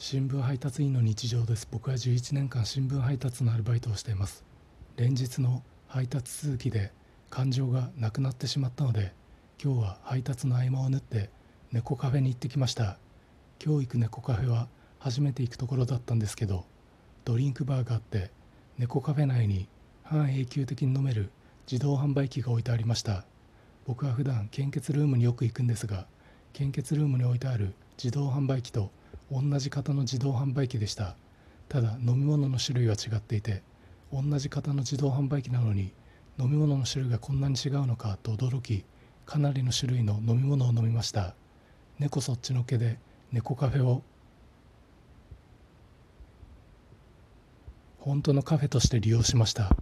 新聞配達員の日常です。僕は11年間新聞配達のアルバイトをしています。連日の配達続きで感情がなくなってしまったので今日は配達の合間を縫って猫カフェに行ってきました。今日行く猫カフェは初めて行くところだったんですけどドリンクバーがあって猫カフェ内に半永久的に飲める自動販売機が置いてありました。僕は普段献血ルームによく行くんですが献血ルームに置いてある自動販売機と同じ型の自動販売機でした。ただ飲み物の種類は違っていて同じ型の自動販売機なのに飲み物の種類がこんなに違うのかと驚きかなりの種類の飲み物を飲みました。猫そっちのけで猫カフェを本当のカフェとして利用しました。